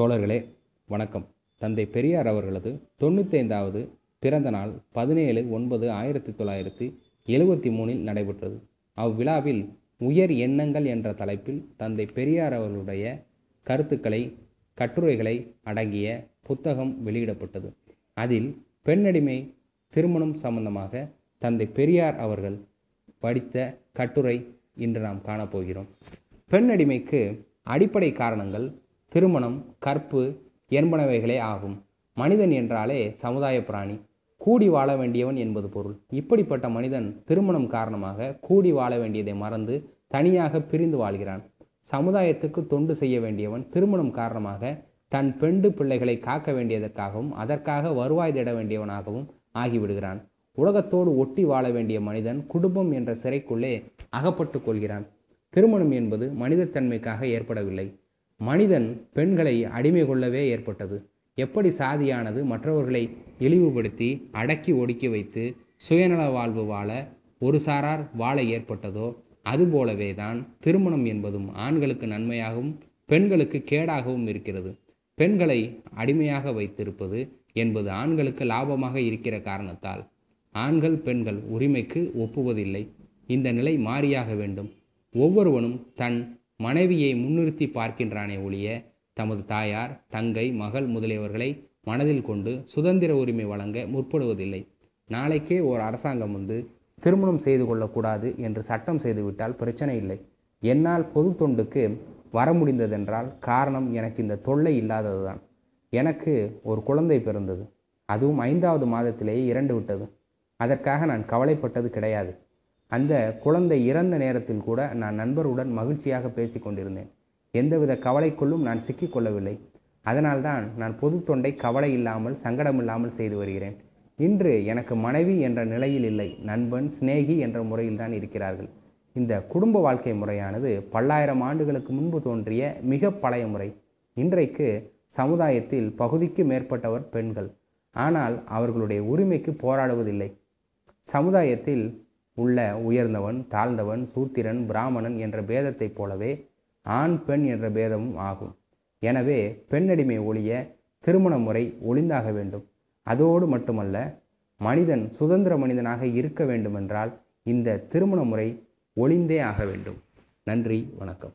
தோழர்களே வணக்கம். தந்தை பெரியார் அவர்களது தொண்ணூத்தைந்தாவது பிறந்த நாள் பதினேழு ஒன்பது ஆயிரத்தி தொள்ளாயிரத்தி எழுபத்தி மூணில் நடைபெற்றது. அவ்விழாவில் உயர் எண்ணங்கள் என்ற தலைப்பில் தந்தை பெரியார் அவர்களுடைய கருத்துக்களை கட்டுரைகளை அடங்கிய புத்தகம் வெளியிடப்பட்டது. அதில் பெண்ணடிமை திருமணம் சம்பந்தமாக தந்தை பெரியார் அவர்கள் படித்த கட்டுரை இன்று நாம் காணப்போகிறோம். பெண்ணடிமைக்கு அடிப்படை காரணங்கள் திருமணம் கற்பு என்பனவைகளே ஆகும். மனிதன் என்றாலே சமுதாய பிராணி. கூடி வாழ வேண்டியவன் என்பது பொருள். இப்படிப்பட்ட மனிதன் திருமணம் காரணமாக கூடி வாழ வேண்டியதை மறந்து தனியாக பிரிந்து வாழ்கிறான். சமுதாயத்துக்கு தொண்டு செய்ய வேண்டியவன் திருமணம் காரணமாக தன் பெண்டு பிள்ளைகளை காக்க வேண்டியதற்காகவும் அதற்காக வருவாய் தேட வேண்டியவனாகவும் ஆகிவிடுகிறான். உலகத்தோடு ஒட்டி வாழ வேண்டிய மனிதன் குடும்பம் என்ற சிறைக்குள்ளே அகப்பட்டு கொள்கிறான். திருமணம் என்பது மனிதத்தன்மைக்காக ஏற்படவில்லை. மனிதன் பெண்களை அடிமை கொள்ளவே ஏற்பட்டது. எப்படி சாதியானது மற்றவர்களை இழிவுபடுத்தி அடக்கி ஒடுக்கி வைத்து சுயநல வாழ்வு வாழ ஒரு சாரார் வாழ ஏற்பட்டதோ அதுபோலவே தான் திருமணம் என்பதும் ஆண்களுக்கு நன்மையாகவும் பெண்களுக்கு கேடாகவும் இருக்கிறது. பெண்களை அடிமையாக வைத்திருப்பது என்பது ஆண்களுக்கு லாபமாக இருக்கிற காரணத்தால் ஆண்கள் பெண்கள் உரிமைக்கு ஒப்புவதில்லை. இந்த நிலை மாறியாக வேண்டும். ஒவ்வொருவனும் தன் மனைவியை முன்னிறுத்தி பார்க்கின்றானே ஒழிய தமது தாயார் தங்கை மகள் முதலியவர்களை மனதில் கொண்டு சுதந்திர உரிமை வழங்க முற்படுவதில்லை. நாளைக்கே ஒரு அரசாங்கம் வந்து திருமணம் செய்து கொள்ளக்கூடாது என்று சட்டம் செய்துவிட்டால் பிரச்சனை இல்லை. என்னால் பொது தொண்டுக்கு வர முடிந்ததென்றால் காரணம் எனக்கு இந்த தொல்லை இல்லாததுதான். எனக்கு ஒரு குழந்தை பிறந்தது. அதுவும் ஐந்தாவது மாதத்திலேயே இரண்டு விட்டது அதற்காக நான் கவலைப்பட்டது கிடையாது. அந்த குழந்தை இறந்த நேரத்தில் கூட நான் நண்பருடன் மகிழ்ச்சியாக பேசி கொண்டிருந்தேன் எந்தவித கவலைக்குள்ளும் நான் சிக்கிக்கொள்ளவில்லை. அதனால்தான் நான் பொது தொண்டை கவலை இல்லாமல் சங்கடமில்லாமல் செய்து வருகிறேன். இன்று எனக்கு மனைவி என்ற நிலையில் இல்லை. நண்பன் சிநேகி என்ற முறையில் தான் இருக்கிறார்கள். இந்த குடும்ப வாழ்க்கை முறையானது பல்லாயிரம் ஆண்டுகளுக்கு முன்பு தோன்றிய மிக பழைய முறை. இன்றைக்கு சமுதாயத்தில் பகுதிக்கு மேற்பட்டவர் பெண்கள். ஆனால் அவர்களுடைய உரிமைக்கு போராடுவதில்லை. சமுதாயத்தில் உள்ள உயர்ந்தவன் தாழ்ந்தவன் சூத்திரன் பிராமணன் என்ற பேதத்தைப் போலவே ஆண் பெண் என்ற பேதமும் ஆகும். எனவே பெண்ணடிமை ஒழிய திருமண முறை ஒளிந்தாக வேண்டும். அதோடு மட்டுமல்ல மனிதன் சுதந்திர மனிதனாக இருக்க வேண்டுமென்றால் இந்த திருமண முறை ஒளிந்தே ஆக வேண்டும். நன்றி வணக்கம்.